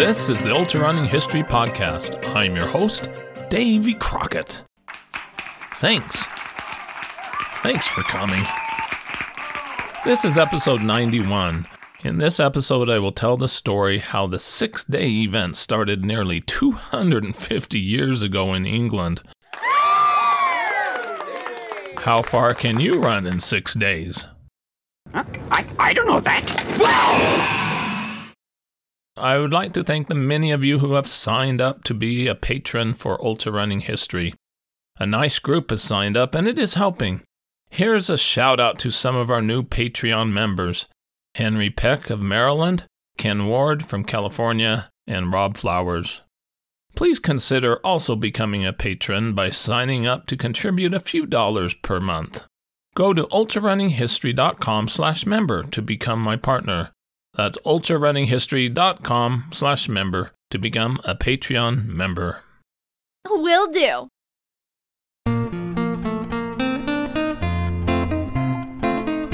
This is the Ultra Running History Podcast. I'm your host, Davy Crockett. Thanks. Thanks for coming. This is episode 91. In this episode, I will tell the story how the six day event started nearly 250 years ago in England. How far can you run in six days? Huh? I, I don't know that. I would like to thank the many of you who have signed up to be a patron for Ultra Running History. A nice group has signed up and it is helping. Here's a shout out to some of our new Patreon members Henry Peck of Maryland, Ken Ward from California, and Rob Flowers. Please consider also becoming a patron by signing up to contribute a few dollars per month. Go to ultrarunninghistory.com slash member to become my partner. That's ultrarunninghistory.com slash member to become a Patreon member. Will do.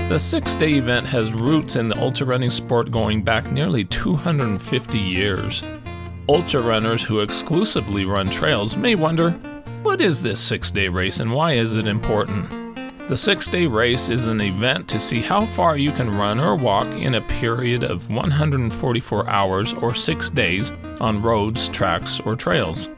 The six day event has roots in the ultra running sport going back nearly 250 years. Ultra runners who exclusively run trails may wonder what is this six day race and why is it important? The six day race is an event to see how far you can run or walk in a period of 144 hours or six days on roads, tracks, or trails.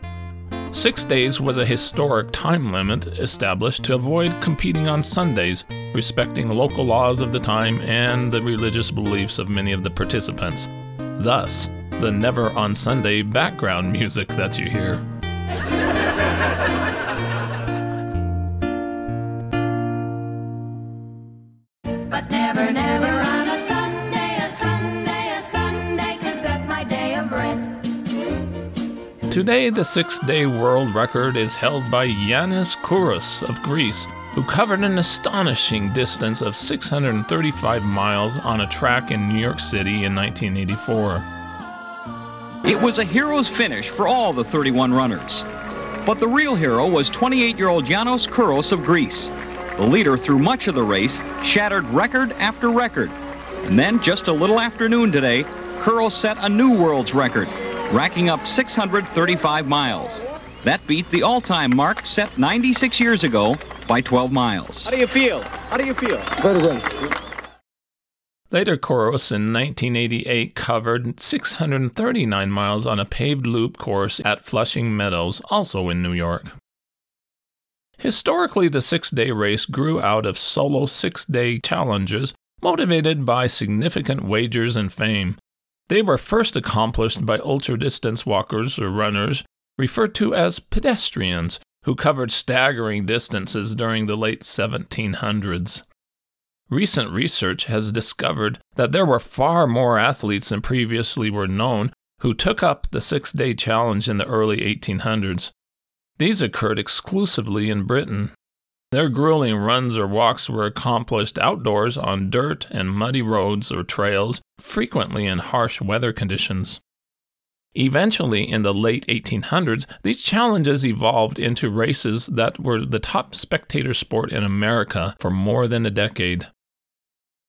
Six days was a historic time limit established to avoid competing on Sundays, respecting local laws of the time and the religious beliefs of many of the participants. Thus, the never on Sunday background music that you hear. Today, the six day world record is held by Yanis Kouros of Greece, who covered an astonishing distance of 635 miles on a track in New York City in 1984. It was a hero's finish for all the 31 runners. But the real hero was 28 year old Yanis Kouros of Greece. The leader, through much of the race, shattered record after record. And then, just a little after noon today, Kouros set a new world's record racking up 635 miles. That beat the all-time mark set 96 years ago by 12 miles. How do you feel? How do you feel? Very well. Later, Kouros in 1988 covered 639 miles on a paved loop course at Flushing Meadows, also in New York. Historically, the six day race grew out of solo six day challenges motivated by significant wagers and fame. They were first accomplished by ultra distance walkers or runners, referred to as pedestrians, who covered staggering distances during the late 1700s. Recent research has discovered that there were far more athletes than previously were known who took up the six day challenge in the early 1800s. These occurred exclusively in Britain, their grueling runs or walks were accomplished outdoors on dirt and muddy roads or trails, frequently in harsh weather conditions. Eventually, in the late 1800s, these challenges evolved into races that were the top spectator sport in America for more than a decade.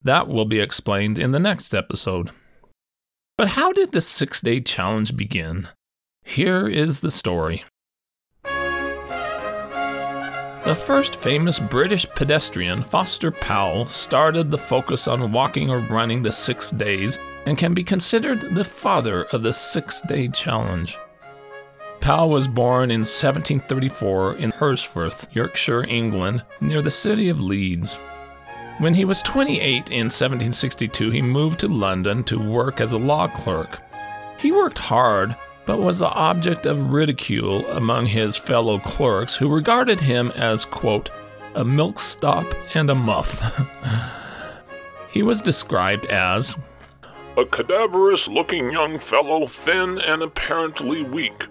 That will be explained in the next episode. But how did the six day challenge begin? Here is the story. The first famous British pedestrian, Foster Powell, started the focus on walking or running the six days and can be considered the father of the six day challenge. Powell was born in 1734 in Horsforth, Yorkshire, England, near the city of Leeds. When he was 28 in 1762, he moved to London to work as a law clerk. He worked hard, but was the object of ridicule among his fellow clerks who regarded him as, quote, a milkstop and a muff. he was described as a cadaverous looking young fellow, thin and apparently weak.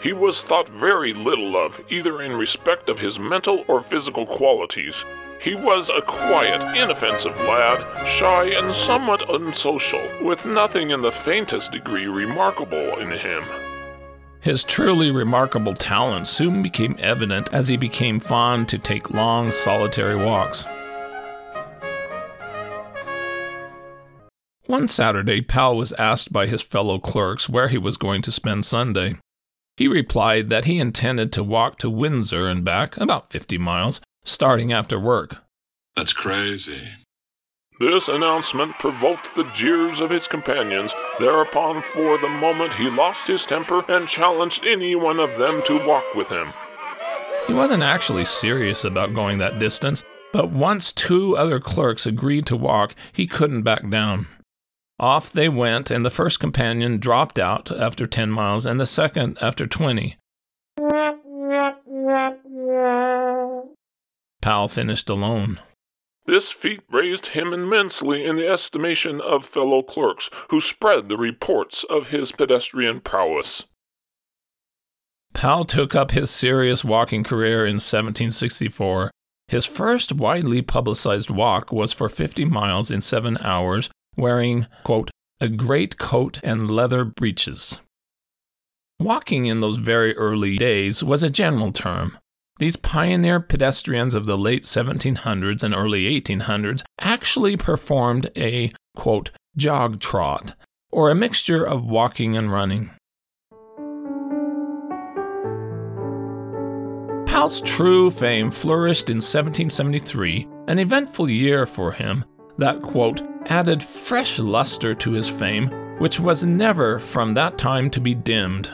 He was thought very little of, either in respect of his mental or physical qualities. He was a quiet, inoffensive lad, shy and somewhat unsocial, with nothing in the faintest degree remarkable in him. His truly remarkable talent soon became evident as he became fond to take long, solitary walks. One Saturday, Powell was asked by his fellow clerks where he was going to spend Sunday. He replied that he intended to walk to Windsor and back, about 50 miles, starting after work. That's crazy. This announcement provoked the jeers of his companions. Thereupon, for the moment, he lost his temper and challenged any one of them to walk with him. He wasn't actually serious about going that distance, but once two other clerks agreed to walk, he couldn't back down. Off they went, and the first companion dropped out after 10 miles and the second after 20. Powell finished alone. This feat raised him immensely in the estimation of fellow clerks, who spread the reports of his pedestrian prowess. Powell took up his serious walking career in 1764. His first widely publicized walk was for 50 miles in seven hours wearing, quote, a great coat and leather breeches. Walking in those very early days was a general term. These pioneer pedestrians of the late 1700s and early 1800s actually performed a, quote, jog trot, or a mixture of walking and running. Powell's true fame flourished in 1773, an eventful year for him that, quote, added fresh luster to his fame, which was never from that time to be dimmed.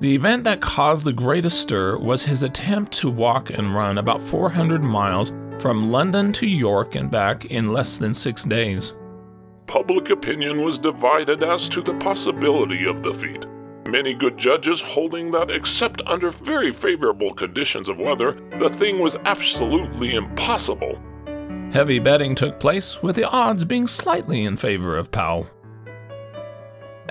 The event that caused the greatest stir was his attempt to walk and run about 400 miles from London to York and back in less than six days. Public opinion was divided as to the possibility of the feat. Many good judges holding that, except under very favorable conditions of weather, the thing was absolutely impossible. Heavy betting took place, with the odds being slightly in favor of Powell.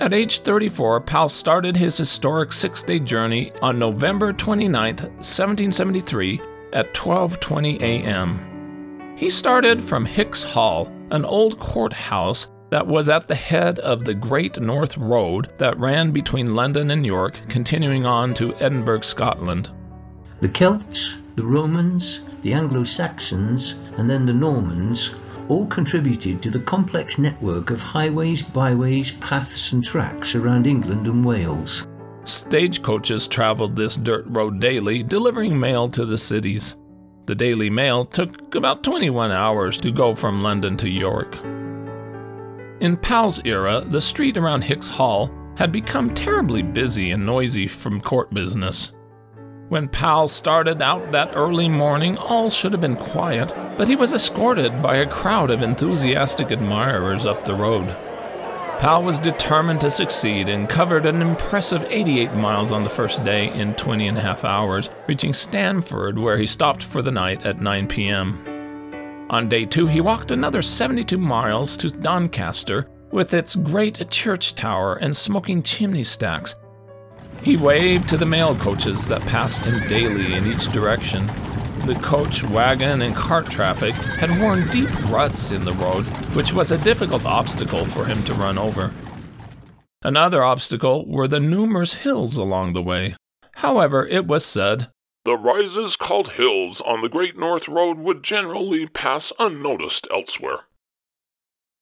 At age 34, Powell started his historic six day journey on November 29, 1773, at 12:20 a.m. He started from Hicks Hall, an old courthouse that was at the head of the Great North Road that ran between London and York, continuing on to Edinburgh, Scotland. The Celts, the Romans, the Anglo Saxons, and then the Normans all contributed to the complex network of highways, byways, paths, and tracks around England and Wales. Stagecoaches traveled this dirt road daily, delivering mail to the cities. The Daily Mail took about 21 hours to go from London to York. In Powell's era, the street around Hicks Hall had become terribly busy and noisy from court business. When Powell started out that early morning, all should have been quiet, but he was escorted by a crowd of enthusiastic admirers up the road. Powell was determined to succeed and covered an impressive 88 miles on the first day in 20 and a half hours, reaching Stamford, where he stopped for the night at 9 p.m. On day two, he walked another 72 miles to Doncaster with its great church tower and smoking chimney stacks, he waved to the mail coaches that passed him daily in each direction. The coach, wagon, and cart traffic had worn deep ruts in the road, which was a difficult obstacle for him to run over. Another obstacle were the numerous hills along the way. However, it was said, The rises called hills on the Great North Road would generally pass unnoticed elsewhere.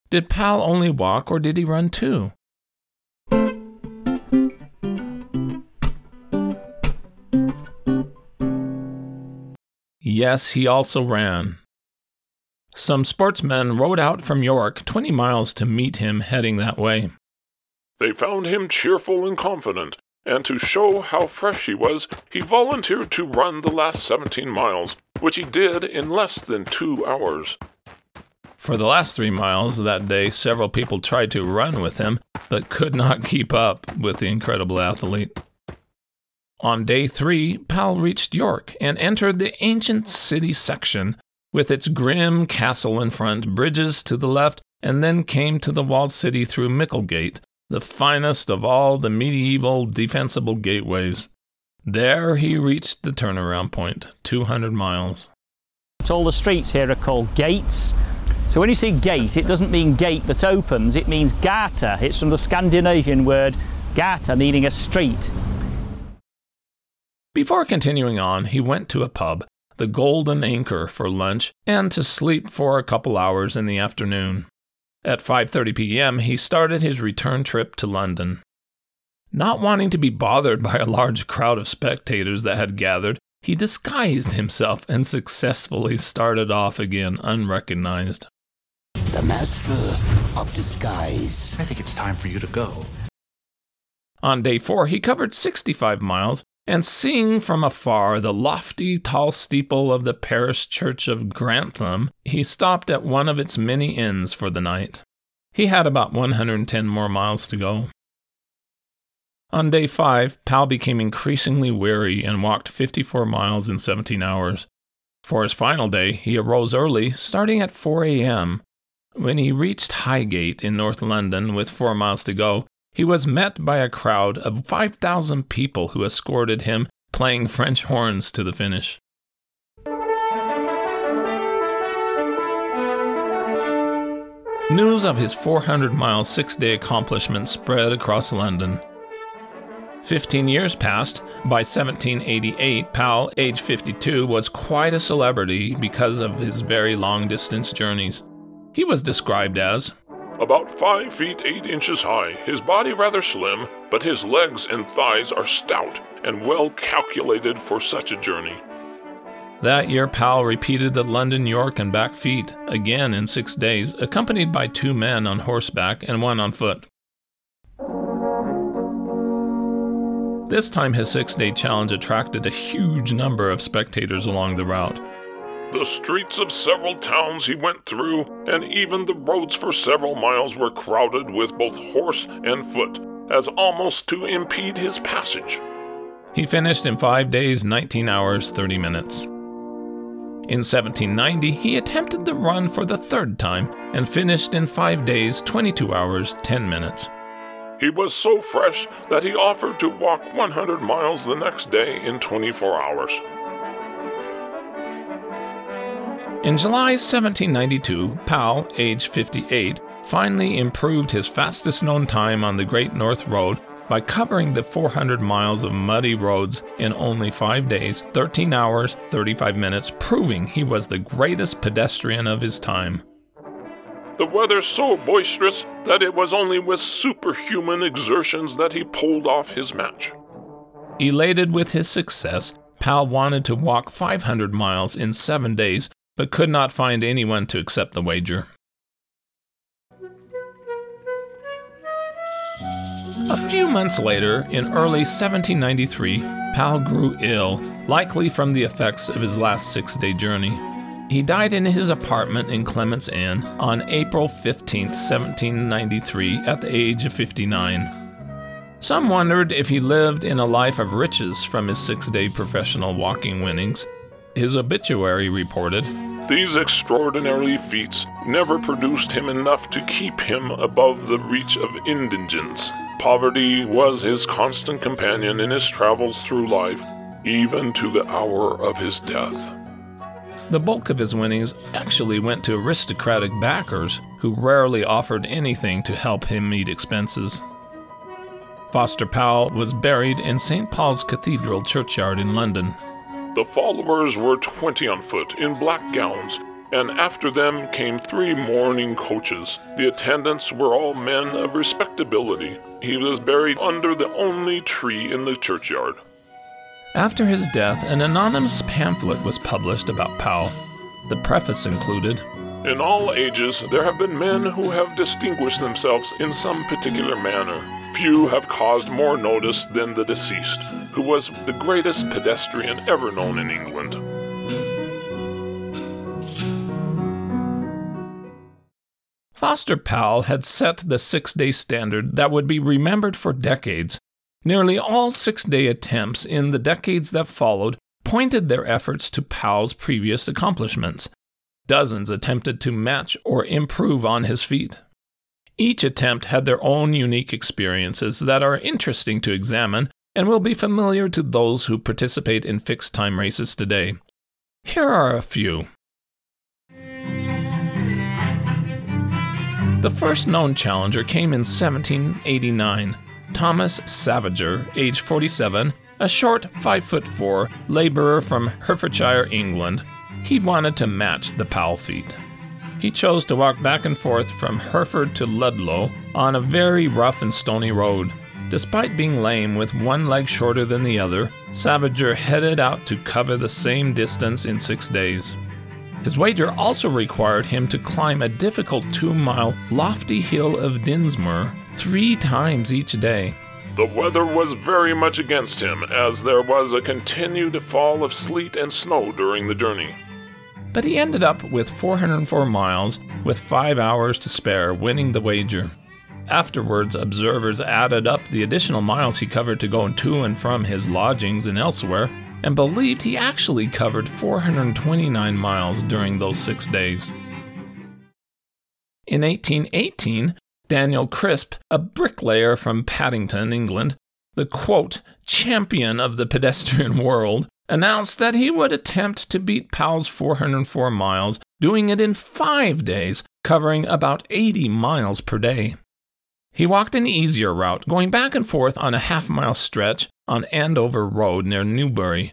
Did Powell only walk or did he run too? Yes, he also ran. Some sportsmen rode out from York 20 miles to meet him heading that way. They found him cheerful and confident, and to show how fresh he was, he volunteered to run the last 17 miles, which he did in less than two hours. For the last three miles that day, several people tried to run with him, but could not keep up with the incredible athlete. On day three, Powell reached York and entered the ancient city section with its grim castle in front, bridges to the left, and then came to the walled city through Micklegate, the finest of all the medieval defensible gateways. There he reached the turnaround point, 200 miles. All the streets here are called gates. So when you see gate, it doesn't mean gate that opens, it means gata. It's from the Scandinavian word gata, meaning a street. Before continuing on, he went to a pub, the Golden Anchor, for lunch and to sleep for a couple hours in the afternoon. At 5:30 p.m., he started his return trip to London. Not wanting to be bothered by a large crowd of spectators that had gathered, he disguised himself and successfully started off again unrecognized. The master of disguise. I think it's time for you to go. On day four, he covered 65 miles, and seeing from afar the lofty, tall steeple of the parish church of Grantham, he stopped at one of its many inns for the night. He had about 110 more miles to go. On day five, Powell became increasingly weary and walked 54 miles in 17 hours. For his final day, he arose early, starting at 4 a.m. When he reached Highgate in North London with four miles to go, he was met by a crowd of 5,000 people who escorted him, playing French horns to the finish. News of his 400 mile six day accomplishment spread across London. Fifteen years passed. By 1788, Powell, age 52, was quite a celebrity because of his very long distance journeys. He was described as about 5 feet 8 inches high, his body rather slim, but his legs and thighs are stout and well calculated for such a journey. That year, Powell repeated the London, York, and back feat again in six days, accompanied by two men on horseback and one on foot. This time, his six day challenge attracted a huge number of spectators along the route. The streets of several towns he went through, and even the roads for several miles were crowded with both horse and foot, as almost to impede his passage. He finished in five days, 19 hours, 30 minutes. In 1790, he attempted the run for the third time and finished in five days, 22 hours, 10 minutes. He was so fresh that he offered to walk 100 miles the next day in 24 hours. In July 1792, Powell, age 58, finally improved his fastest known time on the Great North Road by covering the 400 miles of muddy roads in only 5 days, 13 hours, 35 minutes, proving he was the greatest pedestrian of his time. The weather so boisterous that it was only with superhuman exertions that he pulled off his match. Elated with his success, Powell wanted to walk 500 miles in 7 days but could not find anyone to accept the wager. A few months later, in early 1793, Powell grew ill, likely from the effects of his last six day journey. He died in his apartment in Clement's Inn on April 15, 1793, at the age of 59. Some wondered if he lived in a life of riches from his six day professional walking winnings. His obituary reported these extraordinary feats never produced him enough to keep him above the reach of indigence. Poverty was his constant companion in his travels through life, even to the hour of his death. The bulk of his winnings actually went to aristocratic backers who rarely offered anything to help him meet expenses. Foster Powell was buried in St. Paul's Cathedral churchyard in London. The followers were twenty on foot in black gowns, and after them came three mourning coaches. The attendants were all men of respectability. He was buried under the only tree in the churchyard. After his death, an anonymous pamphlet was published about Powell. The preface included In all ages, there have been men who have distinguished themselves in some particular manner. Few have caused more notice than the deceased, who was the greatest pedestrian ever known in England. Foster Powell had set the six day standard that would be remembered for decades. Nearly all six day attempts in the decades that followed pointed their efforts to Powell's previous accomplishments. Dozens attempted to match or improve on his feat. Each attempt had their own unique experiences that are interesting to examine and will be familiar to those who participate in fixed time races today. Here are a few. The first known challenger came in 1789. Thomas Savager, age 47, a short 5 foot 4 laborer from Herefordshire, England. He wanted to match the Powell feat. He chose to walk back and forth from Hereford to Ludlow on a very rough and stony road. Despite being lame with one leg shorter than the other, Savager headed out to cover the same distance in six days. His wager also required him to climb a difficult two mile lofty hill of Dinmore three times each day. The weather was very much against him, as there was a continued fall of sleet and snow during the journey. But he ended up with 404 miles, with five hours to spare, winning the wager. Afterwards, observers added up the additional miles he covered to go to and from his lodgings and elsewhere, and believed he actually covered 429 miles during those six days. In 1818, Daniel Crisp, a bricklayer from Paddington, England, the quote, champion of the pedestrian world, announced that he would attempt to beat Powell's 404 miles, doing it in five days, covering about 80 miles per day. He walked an easier route, going back and forth on a half mile stretch on Andover Road near Newbury.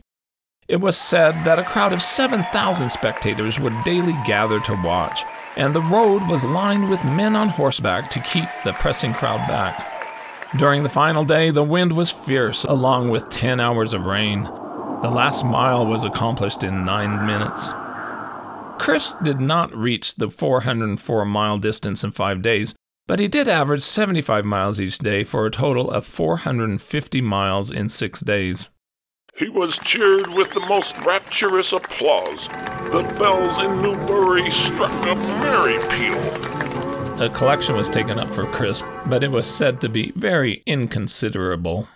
It was said that a crowd of 7,000 spectators would daily gather to watch, and the road was lined with men on horseback to keep the pressing crowd back. During the final day, the wind was fierce, along with 10 hours of rain. The last mile was accomplished in nine minutes. Crisp did not reach the 404 mile distance in five days, but he did average 75 miles each day for a total of 450 miles in six days. He was cheered with the most rapturous applause. The bells in Newbury struck a merry peal. A collection was taken up for Crisp, but it was said to be very inconsiderable.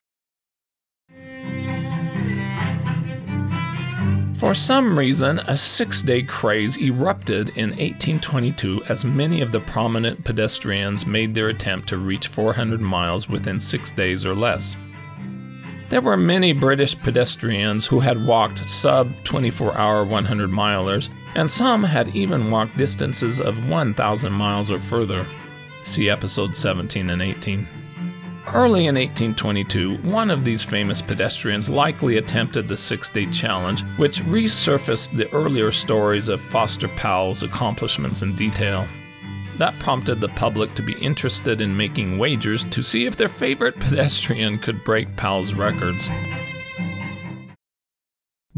For some reason, a six day craze erupted in 1822 as many of the prominent pedestrians made their attempt to reach 400 miles within six days or less. There were many British pedestrians who had walked sub 24 hour 100 milers, and some had even walked distances of 1,000 miles or further. See episodes 17 and 18. Early in 1822, one of these famous pedestrians likely attempted the six day challenge, which resurfaced the earlier stories of Foster Powell's accomplishments in detail. That prompted the public to be interested in making wagers to see if their favorite pedestrian could break Powell's records.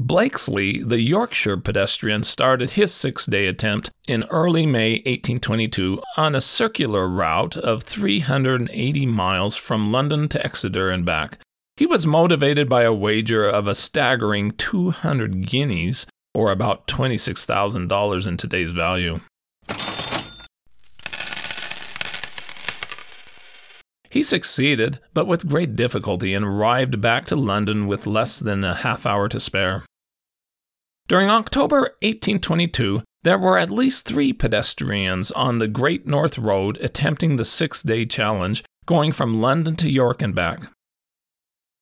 Blakesley, the Yorkshire pedestrian, started his six day attempt in early May 1822 on a circular route of 380 miles from London to Exeter and back. He was motivated by a wager of a staggering 200 guineas, or about $26,000 in today's value. He succeeded, but with great difficulty, and arrived back to London with less than a half hour to spare. During October 1822, there were at least three pedestrians on the Great North Road attempting the six day challenge, going from London to York and back.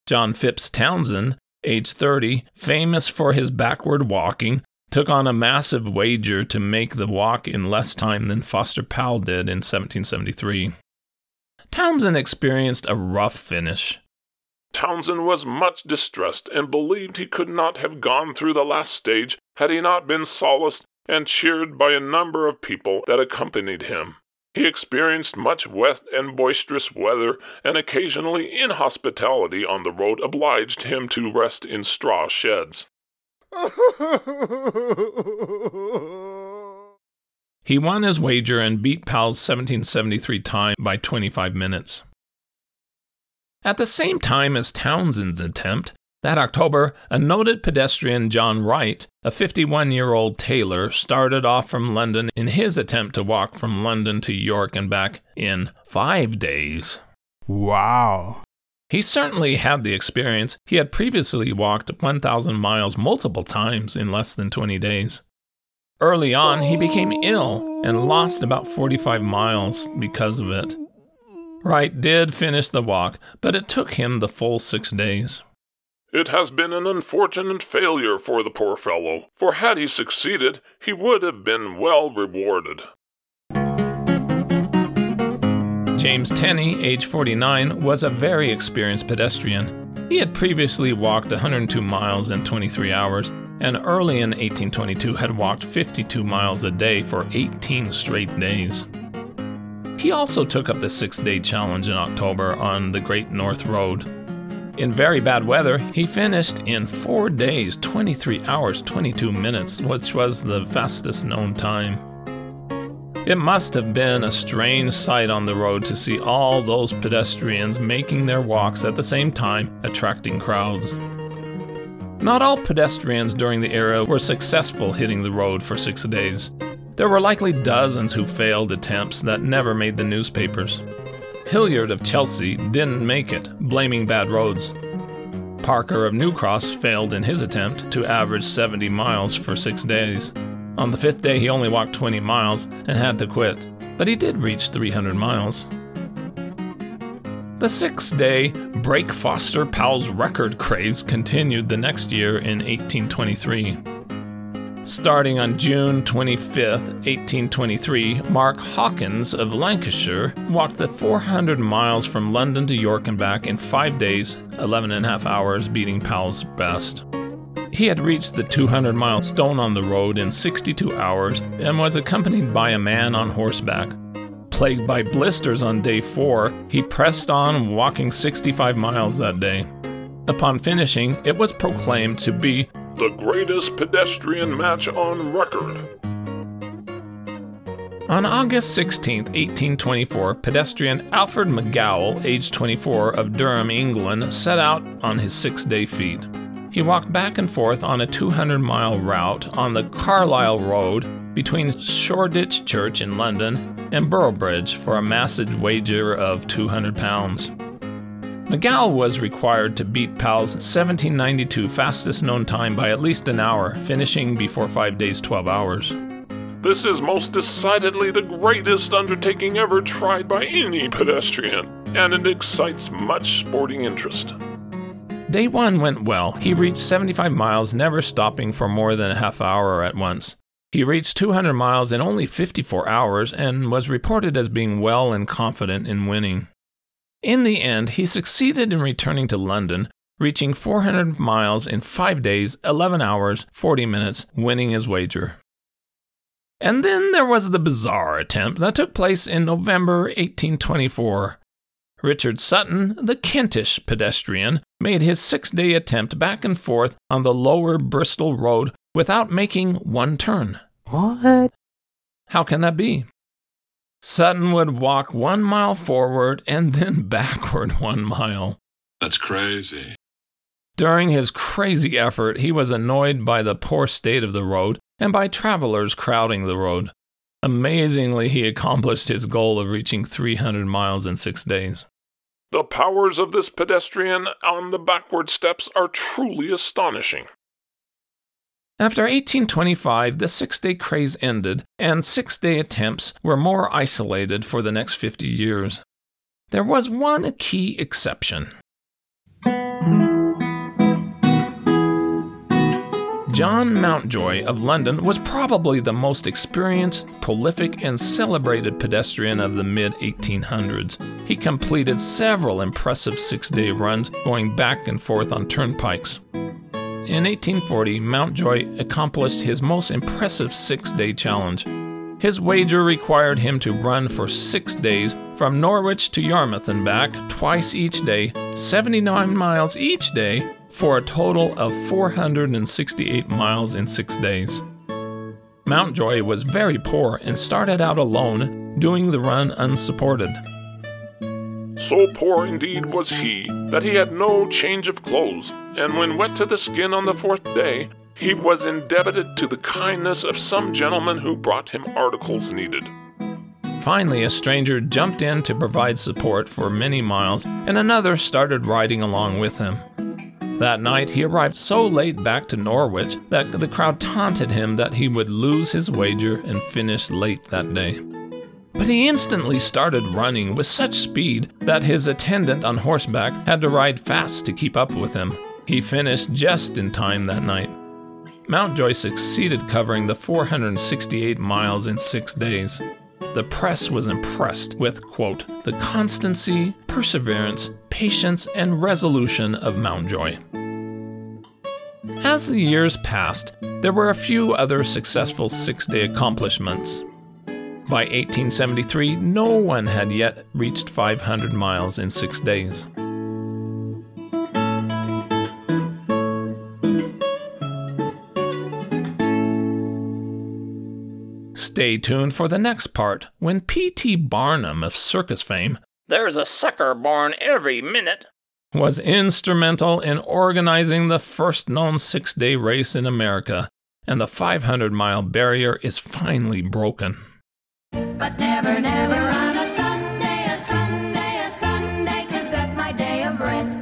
John Phipps Townsend, age 30, famous for his backward walking, took on a massive wager to make the walk in less time than Foster Powell did in 1773. Townsend experienced a rough finish. Townsend was much distressed and believed he could not have gone through the last stage had he not been solaced and cheered by a number of people that accompanied him. He experienced much wet and boisterous weather, and occasionally inhospitality on the road obliged him to rest in straw sheds. He won his wager and beat Powell's 1773 time by 25 minutes. At the same time as Townsend's attempt, that October, a noted pedestrian, John Wright, a 51 year old tailor, started off from London in his attempt to walk from London to York and back in five days. Wow. He certainly had the experience. He had previously walked 1,000 miles multiple times in less than 20 days. Early on, he became ill and lost about 45 miles because of it. Wright did finish the walk, but it took him the full six days. It has been an unfortunate failure for the poor fellow, for had he succeeded, he would have been well rewarded. James Tenney, age 49, was a very experienced pedestrian. He had previously walked 102 miles in 23 hours, and early in 1822 had walked 52 miles a day for 18 straight days. He also took up the six day challenge in October on the Great North Road. In very bad weather, he finished in 4 days, 23 hours, 22 minutes, which was the fastest known time. It must have been a strange sight on the road to see all those pedestrians making their walks at the same time, attracting crowds. Not all pedestrians during the era were successful hitting the road for six days. There were likely dozens who failed attempts that never made the newspapers. Hilliard of Chelsea didn't make it, blaming bad roads. Parker of New Cross failed in his attempt to average 70 miles for six days. On the fifth day, he only walked 20 miles and had to quit, but he did reach 300 miles. The six day Break Foster Powell's record craze continued the next year in 1823. Starting on June 25, 1823, Mark Hawkins of Lancashire walked the 400 miles from London to York and back in five days, 11 and a half hours, beating Powell's best. He had reached the 200 mile stone on the road in 62 hours and was accompanied by a man on horseback. Plagued by blisters on day four, he pressed on, walking 65 miles that day. Upon finishing, it was proclaimed to be the greatest pedestrian match on record. On August 16, 1824, pedestrian Alfred McGowell, aged 24, of Durham, England, set out on his six day feat. He walked back and forth on a 200 mile route on the Carlisle Road between Shoreditch Church in London and Boroughbridge for a massive wager of 200 pounds. Was required to beat Powell's 1792 fastest known time by at least an hour, finishing before 5 days 12 hours. This is most decidedly the greatest undertaking ever tried by any pedestrian, and it excites much sporting interest. Day one went well. He reached 75 miles, never stopping for more than a half hour at once. He reached 200 miles in only 54 hours and was reported as being well and confident in winning. In the end, he succeeded in returning to London, reaching 400 miles in 5 days, 11 hours, 40 minutes, winning his wager. And then there was the bizarre attempt that took place in November 1824. Richard Sutton, the Kentish pedestrian, made his six day attempt back and forth on the lower Bristol Road without making one turn. What? How can that be? Sutton would walk one mile forward and then backward one mile. That's crazy. During his crazy effort, he was annoyed by the poor state of the road and by travelers crowding the road. Amazingly, he accomplished his goal of reaching 300 miles in six days. The powers of this pedestrian on the backward steps are truly astonishing. After 1825, the six day craze ended, and six day attempts were more isolated for the next 50 years. There was one key exception. John Mountjoy of London was probably the most experienced, prolific, and celebrated pedestrian of the mid 1800s. He completed several impressive six day runs going back and forth on turnpikes. In 1840, Mountjoy accomplished his most impressive six day challenge. His wager required him to run for six days from Norwich to Yarmouth and back twice each day, 79 miles each day, for a total of 468 miles in six days. Mountjoy was very poor and started out alone, doing the run unsupported. So poor indeed was he that he had no change of clothes, and when wet to the skin on the fourth day, he was indebted to the kindness of some gentleman who brought him articles needed. Finally, a stranger jumped in to provide support for many miles, and another started riding along with him. That night, he arrived so late back to Norwich that the crowd taunted him that he would lose his wager and finish late that day. But he instantly started running with such speed that his attendant on horseback had to ride fast to keep up with him. He finished just in time that night. Mountjoy succeeded covering the 468 miles in six days. The press was impressed with, quote, the constancy, perseverance, patience, and resolution of Mountjoy. As the years passed, there were a few other successful six day accomplishments. By 1873, no one had yet reached 500 miles in six days. Stay tuned for the next part when P.T. Barnum of circus fame There's a sucker born every minute was instrumental in organizing the first known six day race in America, and the 500 mile barrier is finally broken. But never, never on a Sunday, a Sunday, a Sunday, cause that's my day of rest.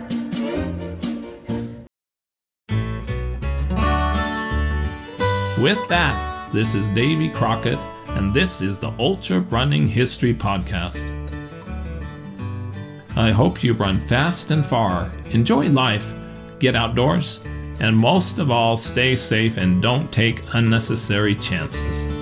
With that, this is Davy Crockett, and this is the Ultra Running History Podcast. I hope you run fast and far, enjoy life, get outdoors, and most of all, stay safe and don't take unnecessary chances.